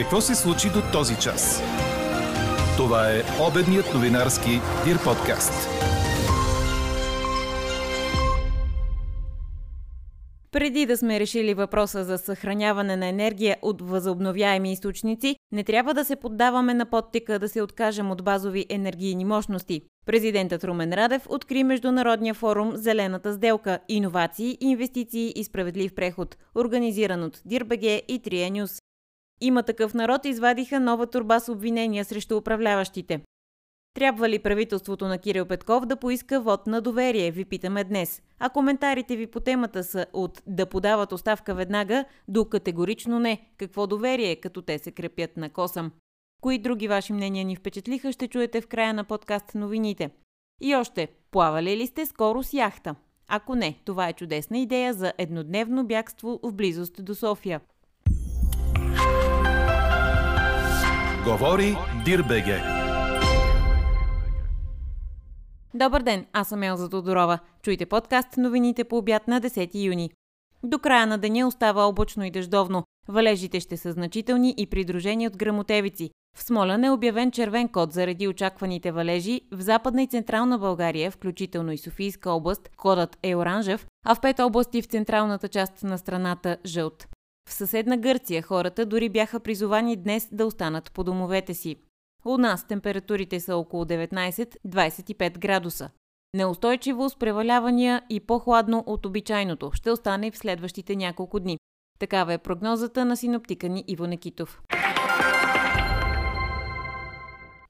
Какво се случи до този час? Това е обедният новинарски Дир подкаст. Преди да сме решили въпроса за съхраняване на енергия от възобновяеми източници, не трябва да се поддаваме на подтика да се откажем от базови енергийни мощности. Президентът Румен Радев откри Международния форум Зелената сделка – иновации, инвестиции и справедлив преход, организиран от Дирбеге и Трия Нюс. Има такъв народ извадиха нова турба с обвинения срещу управляващите. Трябва ли правителството на Кирил Петков да поиска вод на доверие, ви питаме днес. А коментарите ви по темата са от да подават оставка веднага до категорично не, какво доверие, като те се крепят на косъм. Кои други ваши мнения ни впечатлиха, ще чуете в края на подкаст новините. И още, плавали ли сте скоро с яхта? Ако не, това е чудесна идея за еднодневно бягство в близост до София. Говори Дирбеге. Добър ден, аз съм Елза Тодорова. Чуйте подкаст новините по обяд на 10 юни. До края на деня остава облачно и дъждовно. Валежите ще са значителни и придружени от грамотевици. В Смолян е обявен червен код заради очакваните валежи. В Западна и Централна България, включително и Софийска област, кодът е оранжев, а в пет области в централната част на страната – жълт. В съседна Гърция хората дори бяха призовани днес да останат по домовете си. У нас температурите са около 19-25 градуса. Неустойчиво с превалявания и по-хладно от обичайното ще остане в следващите няколко дни. Такава е прогнозата на синоптика ни Иво Некитов.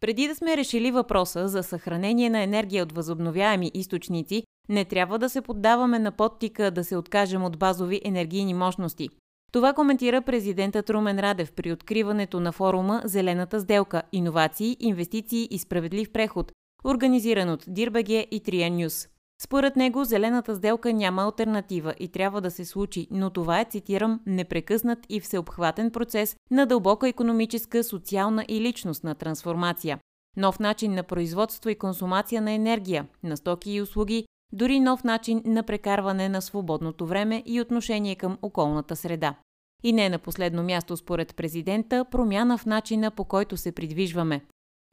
Преди да сме решили въпроса за съхранение на енергия от възобновяеми източници, не трябва да се поддаваме на подтика да се откажем от базови енергийни мощности. Това коментира президентът Румен Радев при откриването на форума Зелената сделка – иновации, инвестиции и справедлив преход, организиран от Дирбеге и Трия Нюс. Според него зелената сделка няма альтернатива и трябва да се случи, но това е, цитирам, непрекъснат и всеобхватен процес на дълбока економическа, социална и личностна трансформация. Нов начин на производство и консумация на енергия, на стоки и услуги, дори нов начин на прекарване на свободното време и отношение към околната среда. И не на последно място според президента, промяна в начина по който се придвижваме.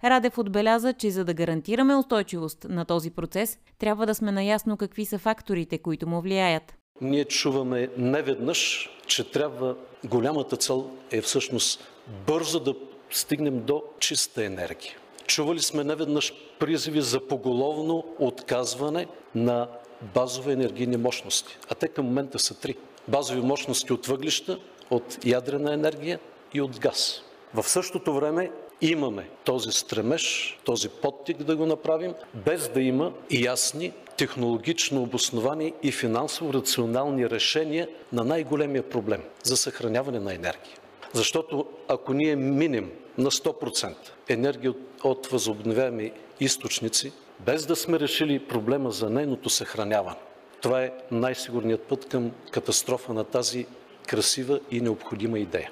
Радев отбеляза, че за да гарантираме устойчивост на този процес, трябва да сме наясно какви са факторите, които му влияят. Ние чуваме неведнъж, че трябва голямата цел е всъщност бързо да стигнем до чиста енергия. Чували сме неведнъж призиви за поголовно отказване на базови енергийни мощности, а те към момента са три. Базови мощности от въглища, от ядрена енергия и от газ. В същото време имаме този стремеж, този подтик да го направим, без да има ясни технологично обосновани и финансово рационални решения на най-големия проблем за съхраняване на енергия. Защото ако ние минем на 100% енергия от, от възобновяеми източници, без да сме решили проблема за нейното съхраняване, това е най-сигурният път към катастрофа на тази красива и необходима идея.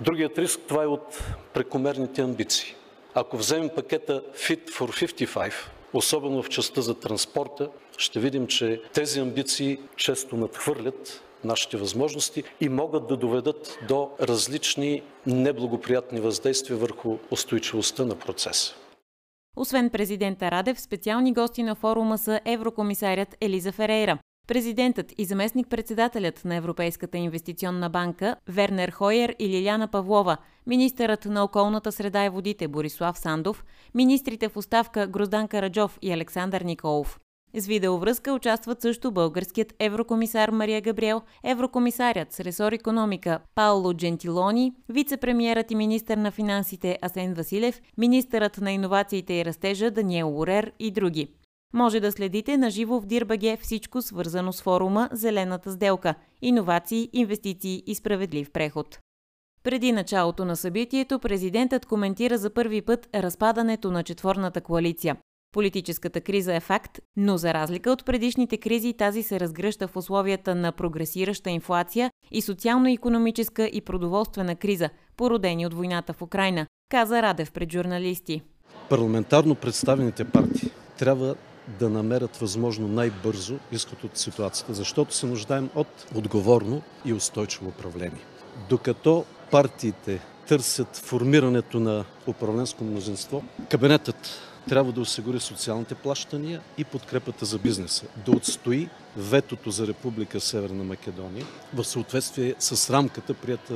Другият риск това е от прекомерните амбиции. Ако вземем пакета Fit for 55, особено в частта за транспорта, ще видим, че тези амбиции често надхвърлят нашите възможности и могат да доведат до различни неблагоприятни въздействия върху устойчивостта на процеса. Освен президента Радев, специални гости на форума са еврокомисарят Елиза Ферейра, Президентът и заместник-председателят на Европейската инвестиционна банка Вернер Хойер и Лиляна Павлова, министърът на околната среда и водите Борислав Сандов, министрите в оставка Гроздан Караджов и Александър Николов. С видеовръзка участват също българският еврокомисар Мария Габриел, еврокомисарят с ресор економика Пауло Джентилони, вице-премьерът и министър на финансите Асен Василев, министърът на иновациите и растежа Даниел Урер и други. Може да следите на живо в Дирбаге всичко свързано с форума Зелената сделка – иновации, инвестиции и справедлив преход. Преди началото на събитието, президентът коментира за първи път разпадането на четворната коалиция. Политическата криза е факт, но за разлика от предишните кризи, тази се разгръща в условията на прогресираща инфлация и социално-економическа и продоволствена криза, породени от войната в Украина, каза Радев пред журналисти. Парламентарно представените партии трябва да намерят възможно най-бързо изход от ситуацията, защото се нуждаем от отговорно и устойчиво управление. Докато партиите търсят формирането на управленско мнозинство, кабинетът трябва да осигури социалните плащания и подкрепата за бизнеса, да отстои ветото за Република Северна Македония в съответствие с рамката, прията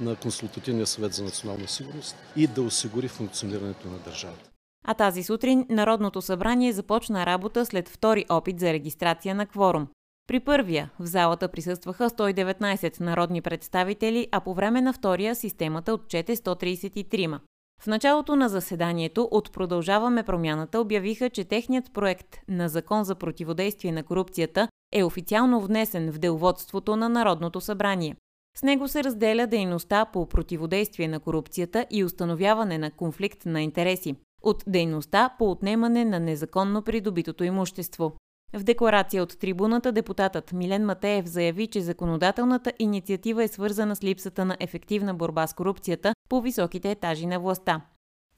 на Консултативния съвет за национална сигурност и да осигури функционирането на държавата. А тази сутрин Народното събрание започна работа след втори опит за регистрация на кворум. При първия в залата присъстваха 119 народни представители, а по време на втория системата отчете 133. В началото на заседанието от Продължаваме промяната обявиха, че техният проект на Закон за противодействие на корупцията е официално внесен в деловодството на Народното събрание. С него се разделя дейността по противодействие на корупцията и установяване на конфликт на интереси от дейността по отнемане на незаконно придобитото имущество. В декларация от трибуната депутатът Милен Матеев заяви, че законодателната инициатива е свързана с липсата на ефективна борба с корупцията по високите етажи на властта.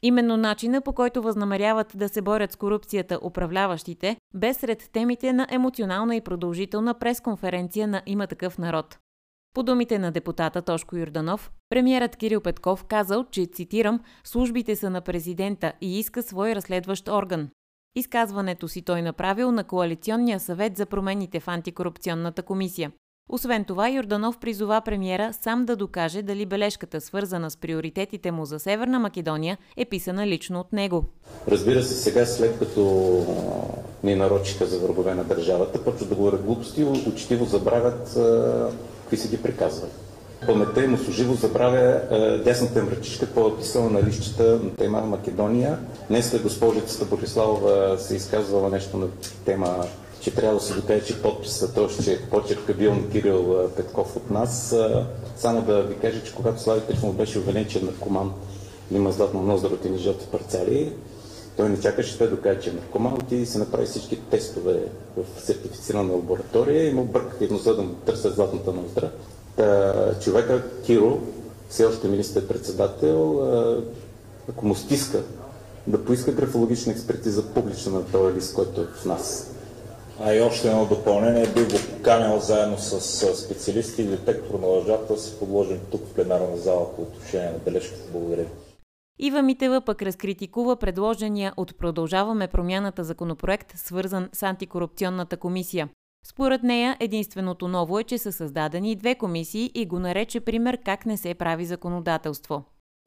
Именно начина по който възнамеряват да се борят с корупцията управляващите, бе сред темите на емоционална и продължителна пресконференция на Има такъв народ. По думите на депутата Тошко Юрданов, премиерът Кирил Петков казал, че, цитирам, службите са на президента и иска свой разследващ орган. Изказването си той направил на Коалиционния съвет за промените в антикорупционната комисия. Освен това, Йорданов призова премиера сам да докаже дали бележката, свързана с приоритетите му за Северна Македония, е писана лично от него. Разбира се, сега след като ни нарочиха за врагове на държавата, почват да говорят глупости и учтиво забравят какви са ги приказвали. Паметта им служиво забравя дясната им ръчичка, какво е писала на лищата на тема Македония. Днес госпожицата Бориславова се изказвала нещо на тема че трябва да се докаже, че подписът, т.е. че почерка бил на Кирил е, Петков от нас. Е, само да ви кажа, че когато Слави Трифонов беше уведен, че е наркоман, има златно ноздравата и жълти парцали, той не чакаше той докаже, че е наркоман, и се направи всички тестове в сертифицирана лаборатория и му бъркаха едно за да му търсят златната ноздра. Та, човека Киро, все още министър-председател, ако му стиска да поиска графологична експертиза публична на този лист, който е в нас. А и още едно допълнение, бих го поканил заедно с специалисти и детектор на лъжата, се подложим тук в пленарна зала по отношение на бележката. Благодаря. Ива Митева пък разкритикува предложения от Продължаваме промяната законопроект, свързан с антикорупционната комисия. Според нея единственото ново е, че са създадени две комисии и го нарече пример как не се прави законодателство.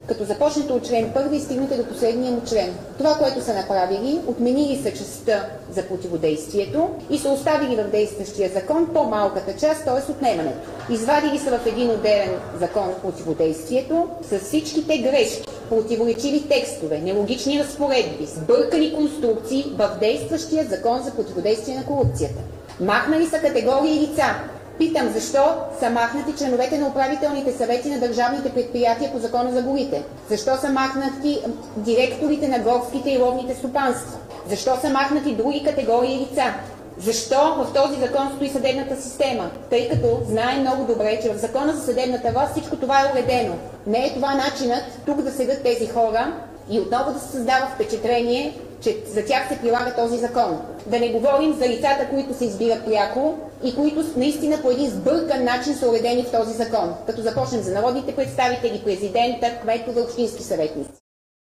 Като започнете от член първи и стигнете до последния му член. Това, което са направили, отменили са частта за противодействието и са оставили в действащия закон по-малката част, т.е. отнемането. Извадили са в един отделен закон противодействието с всичките грешки, противоречиви текстове, нелогични разпоредби, сбъркани конструкции в действащия закон за противодействие на корупцията. Махнали са категории лица. Питам, защо са махнати членовете на управителните съвети на държавните предприятия по Закона за горите? Защо са махнати директорите на горските и ловните стопанства? Защо са махнати други категории лица? Защо в този закон стои съдебната система? Тъй като знаем много добре, че в закона за съдебната власт всичко това е уредено. Не е това начинът тук да седат тези хора и отново да се създава впечатление, че за тях се прилага този закон. Да не говорим за лицата, които се избират пряко и които наистина по един сбъркан начин са уредени в този закон. Като започнем за народните представители, президента, кметове, общински съветници.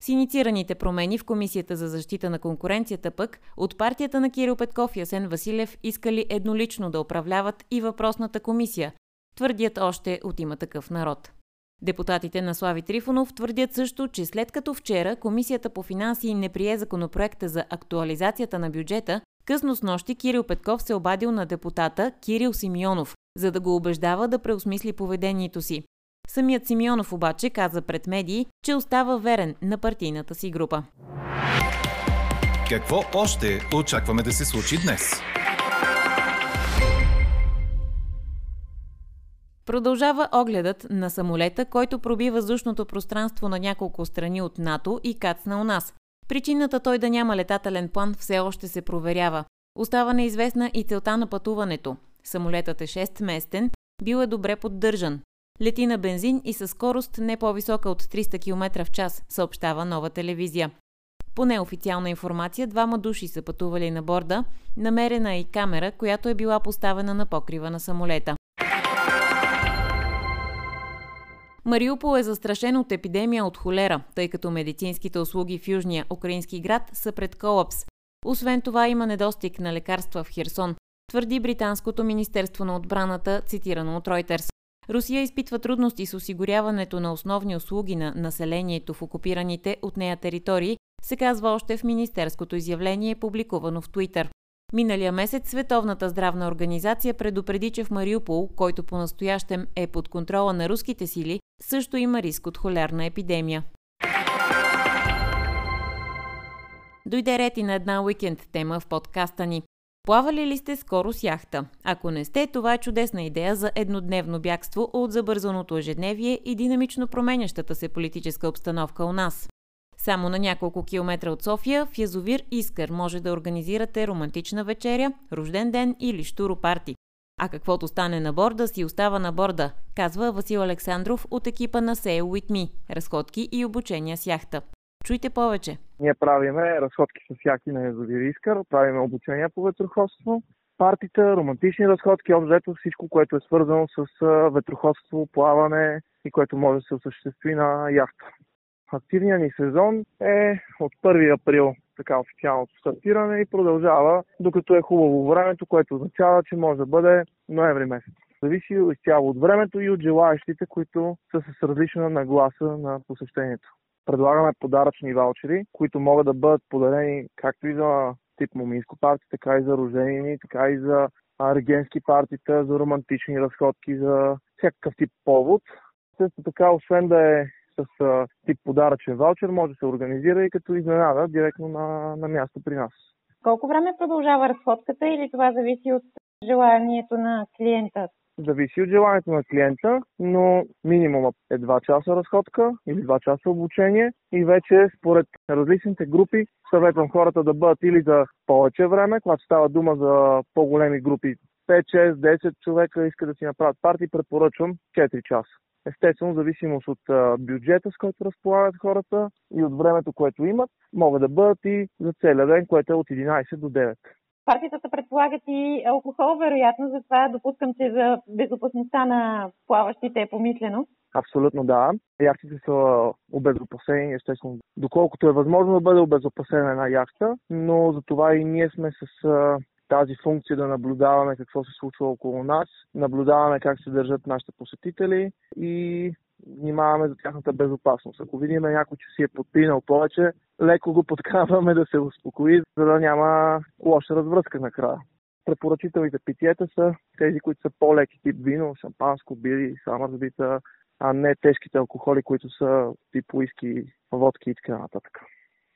С инициираните промени в Комисията за защита на конкуренцията пък от партията на Кирил Петков и Асен Василев искали еднолично да управляват и въпросната комисия, твърдят още от има такъв народ. Депутатите на Слави Трифонов твърдят също, че след като вчера Комисията по финанси не прие законопроекта за актуализацията на бюджета, късно с нощи Кирил Петков се обадил на депутата Кирил Симеонов, за да го убеждава да преосмисли поведението си. Самият Симеонов обаче каза пред медии, че остава верен на партийната си група. Какво още очакваме да се случи днес? Продължава огледът на самолета, който проби въздушното пространство на няколко страни от НАТО и кацна у нас. Причината той да няма летателен план все още се проверява. Остава неизвестна и целта на пътуването. Самолетът е 6-местен, бил е добре поддържан. Лети на бензин и със скорост не по-висока от 300 км в час, съобщава нова телевизия. По неофициална информация, двама души са пътували на борда. Намерена е и камера, която е била поставена на покрива на самолета. Мариупол е застрашен от епидемия от холера, тъй като медицинските услуги в южния украински град са пред колапс. Освен това има недостиг на лекарства в Херсон, твърди Британското министерство на отбраната, цитирано от Reuters. Русия изпитва трудности с осигуряването на основни услуги на населението в окупираните от нея територии, се казва още в министерското изявление, публикувано в Твитър. Миналия месец Световната здравна организация предупреди, че в Мариупол, който по-настоящем е под контрола на руските сили, също има риск от холерна епидемия. Дойде ред и на една уикенд тема в подкаста ни. Плавали ли сте скоро с яхта? Ако не сте, това е чудесна идея за еднодневно бягство от забързаното ежедневие и динамично променящата се политическа обстановка у нас. Само на няколко километра от София в язовир Искър може да организирате романтична вечеря, рожден ден или штуро парти. А каквото стане на борда, си остава на борда, казва Васил Александров от екипа на Sail With Me – разходки и обучения с яхта. Чуйте повече. Ние правиме разходки с яхти на язовир Искър, правиме обучения по ветроходство, партита, романтични разходки, общо всичко, което е свързано с ветроходство, плаване и което може да се осъществи на яхта. Активният ни сезон е от 1 април така официалното стартиране и продължава, докато е хубаво времето, което означава, че може да бъде ноември месец. Зависи изцяло от времето и от желаящите, които са с различна нагласа на посещението. Предлагаме подаръчни ваучери, които могат да бъдат подарени както и за тип моминско парти, така и за рождени, така и за регенски партита, за романтични разходки, за всякакъв тип повод. Също така, освен да е с а, тип подаръчен ваучер може да се организира и като изненада директно на, на място при нас. Колко време продължава разходката или това зависи от желанието на клиента? Зависи от желанието на клиента, но минимумът е 2 часа разходка или 2 часа обучение и вече според различните групи съветвам хората да бъдат или за повече време, когато става дума за по-големи групи 5, 6, 10 човека иска да си направят парти, препоръчвам 4 часа. Естествено, в зависимост от бюджета, с който разполагат хората и от времето, което имат, могат да бъдат и за целия ден, което е от 11 до 9. Партията предполагат и алкохол, вероятно, затова допускам, че за безопасността на плаващите е помислено. Абсолютно да. Яхтите са обезопасени, естествено, доколкото е възможно да бъде обезопасена една яхта, но за това и ние сме с тази функция да наблюдаваме какво се случва около нас, наблюдаваме как се държат нашите посетители и внимаваме за тяхната безопасност. Ако видим някой, че си е подпинал повече, леко го подкарваме да се успокои, за да няма лоша развръзка накрая. Препоръчителните питиета са тези, които са по-леки тип вино, шампанско, бири, самързбита, а не тежките алкохоли, които са тип уиски, водки и така нататък.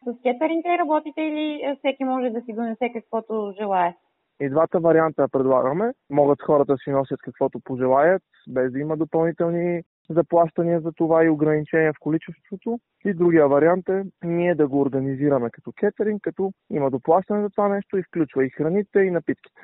С кетеринг ли работите или е, всеки може да си донесе каквото желая? И двата варианта предлагаме. Могат хората да си носят каквото пожелаят, без да има допълнителни заплащания за това и ограничения в количеството. И другия вариант е ние да го организираме като кетеринг, като има доплащане за това нещо и включва и храните и напитките.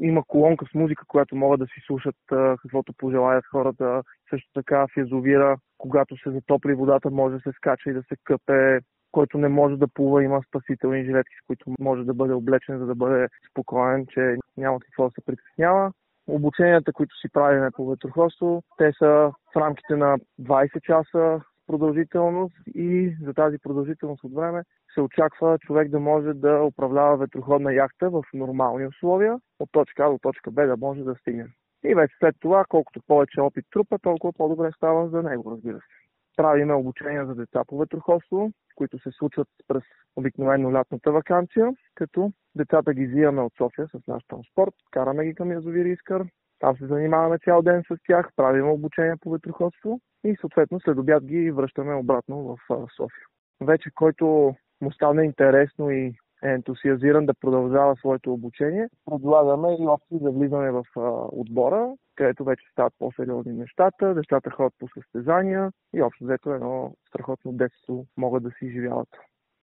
Има колонка с музика, която могат да си слушат каквото пожелаят хората. Също така в язовира, когато се затопли водата, може да се скача и да се къпе който не може да плува, има спасителни жилетки, с които може да бъде облечен, за да бъде спокоен, че няма какво да се притеснява. Обученията, които си правиме по ветроходство, те са в рамките на 20 часа продължителност и за тази продължителност от време се очаква човек да може да управлява ветроходна яхта в нормални условия от точка А до точка Б да може да стигне. И вече след това, колкото повече опит трупа, толкова по-добре става за него, разбира се. Правиме обучения за деца по ветроходство, които се случват през обикновено лятната вакансия, като децата ги взимаме от София с наш транспорт, караме ги към язовир Искър, там се занимаваме цял ден с тях, правим обучение по ветроходство и съответно след обяд ги връщаме обратно в София. Вече който му стане интересно и е ентусиазиран да продължава своето обучение, предлагаме и опции да влизаме в отбора, където вече стават по-сериозни нещата, децата ходят по състезания и общо взето едно страхотно детство могат да си изживяват.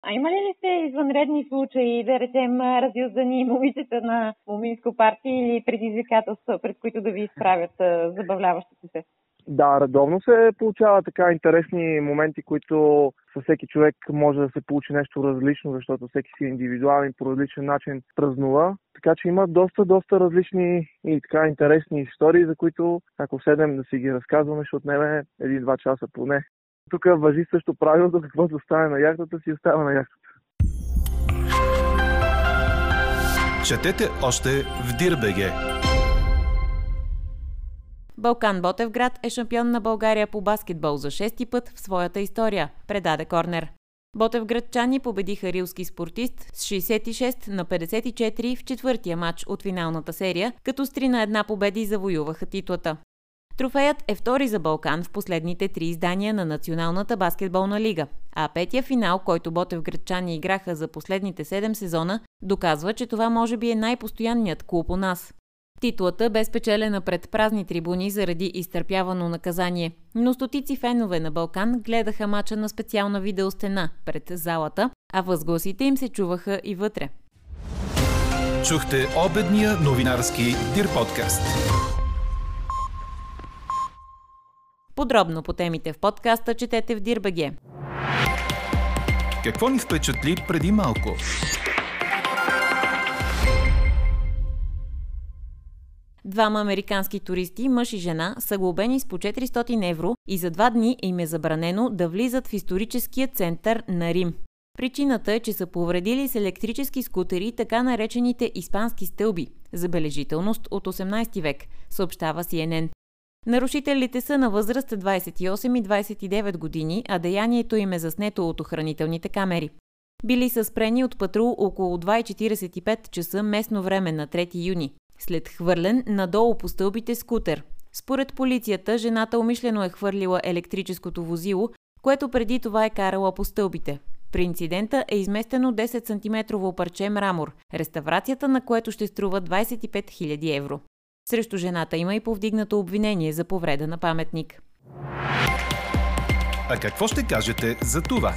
А има ли ли сте извънредни случаи, да речем, разюздани момичета на моминско парти или предизвикателства, пред които да ви изправят забавляващите се? Да, редовно се получава така интересни моменти, които със всеки човек може да се получи нещо различно, защото всеки си е индивидуален по различен начин празнува. Така че има доста, доста различни и така интересни истории, за които ако седем да си ги разказваме, ще отнеме един-два часа поне. Тук въжи също правилото, каквото стане на яхтата си остава на яхтата. Четете още в Дирбеге. Балкан Ботевград е шампион на България по баскетбол за шести път в своята история, предаде Корнер. Ботевградчани победиха рилски спортист с 66 на 54 в четвъртия матч от финалната серия, като с 3 на една победи завоюваха титлата. Трофеят е втори за Балкан в последните три издания на Националната баскетболна лига, а петия финал, който Ботевградчани играха за последните 7 сезона, доказва, че това може би е най-постоянният клуб у нас. Титлата бе спечелена пред празни трибуни заради изтърпявано наказание, но стотици фенове на Балкан гледаха мача на специална видеостена пред залата, а възгласите им се чуваха и вътре. Чухте обедния новинарски Дир подкаст. Подробно по темите в подкаста четете в Дирбеге. Какво ни впечатли преди малко? Двама американски туристи, мъж и жена, са глобени с по 400 евро и за два дни им е забранено да влизат в историческия център на Рим. Причината е, че са повредили с електрически скутери така наречените испански стълби, забележителност от 18 век, съобщава CNN. Нарушителите са на възраст 28 и 29 години, а деянието им е заснето от охранителните камери. Били са спрени от патрул около 2.45 часа местно време на 3 юни след хвърлен надолу по стълбите скутер. Според полицията, жената умишлено е хвърлила електрическото возило, което преди това е карала по стълбите. При инцидента е изместено 10 см парче мрамор, реставрацията на което ще струва 25 000 евро. Срещу жената има и повдигнато обвинение за повреда на паметник. А какво ще кажете за това?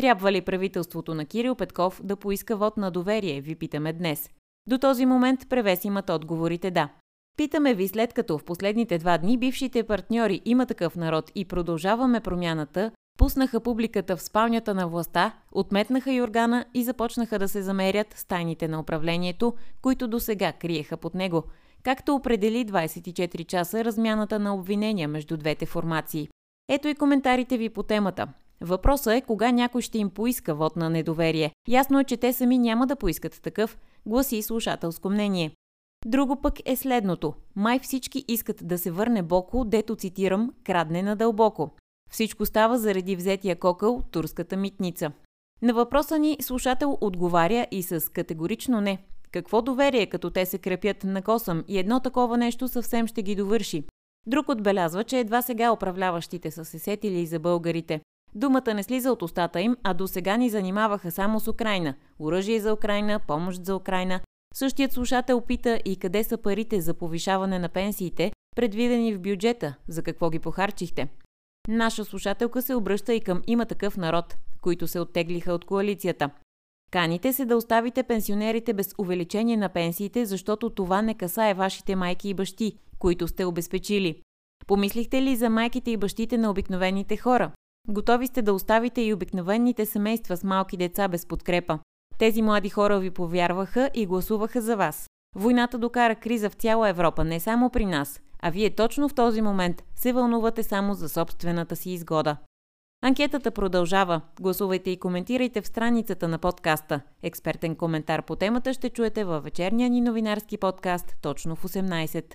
Трябва ли правителството на Кирил Петков да поиска вод на доверие, ви питаме днес. До този момент превес имат отговорите да. Питаме ви след като в последните два дни бившите партньори има такъв народ и продължаваме промяната, пуснаха публиката в спалнята на властта, отметнаха Йоргана и започнаха да се замерят с тайните на управлението, които до сега криеха под него, както определи 24 часа размяната на обвинения между двете формации. Ето и коментарите ви по темата. Въпросът е кога някой ще им поиска вод на недоверие. Ясно е, че те сами няма да поискат такъв, гласи слушателско мнение. Друго пък е следното. Май всички искат да се върне Боко, дето цитирам, крадне на дълбоко. Всичко става заради взетия кокъл турската митница. На въпроса ни слушател отговаря и с категорично не. Какво доверие, като те се крепят на косъм и едно такова нещо съвсем ще ги довърши. Друг отбелязва, че едва сега управляващите са се сетили за българите. Думата не слиза от устата им, а до сега ни занимаваха само с Украина. Оръжие за Украина, помощ за Украина. Същият слушател пита и къде са парите за повишаване на пенсиите, предвидени в бюджета, за какво ги похарчихте. Наша слушателка се обръща и към има такъв народ, които се оттеглиха от коалицията. Каните се да оставите пенсионерите без увеличение на пенсиите, защото това не касае вашите майки и бащи, които сте обезпечили. Помислихте ли за майките и бащите на обикновените хора? Готови сте да оставите и обикновените семейства с малки деца без подкрепа. Тези млади хора ви повярваха и гласуваха за вас. Войната докара криза в цяла Европа, не само при нас, а вие точно в този момент се вълнувате само за собствената си изгода. Анкетата продължава. Гласувайте и коментирайте в страницата на подкаста. Експертен коментар по темата ще чуете във вечерния ни новинарски подкаст точно в 18.